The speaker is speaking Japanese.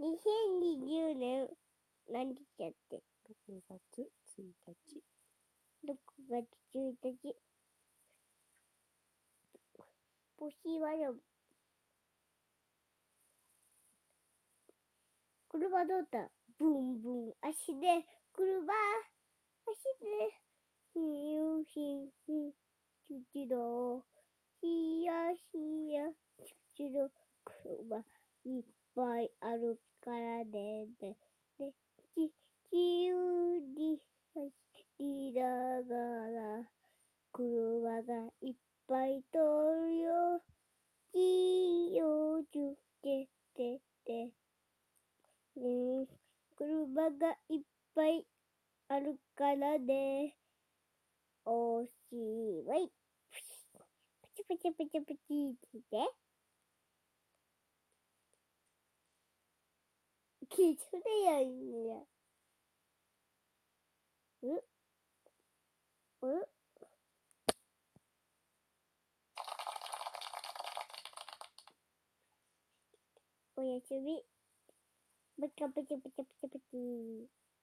2020年何日やって6月1日。6月1日。星はよ。車どうだブンブン。足で、車、足で、ひゆひゆ、ちゅちろ、ひやひや、ちゅちろ、車いっぱいあるからね。で、で、ち、ちゆり、りながら、車がいっぱい通るよ。ちよちゅててて。うん、車がいっぱいあるからね。おしまい。プチプチプチプチおやすみ。バカバカバカバカバカ。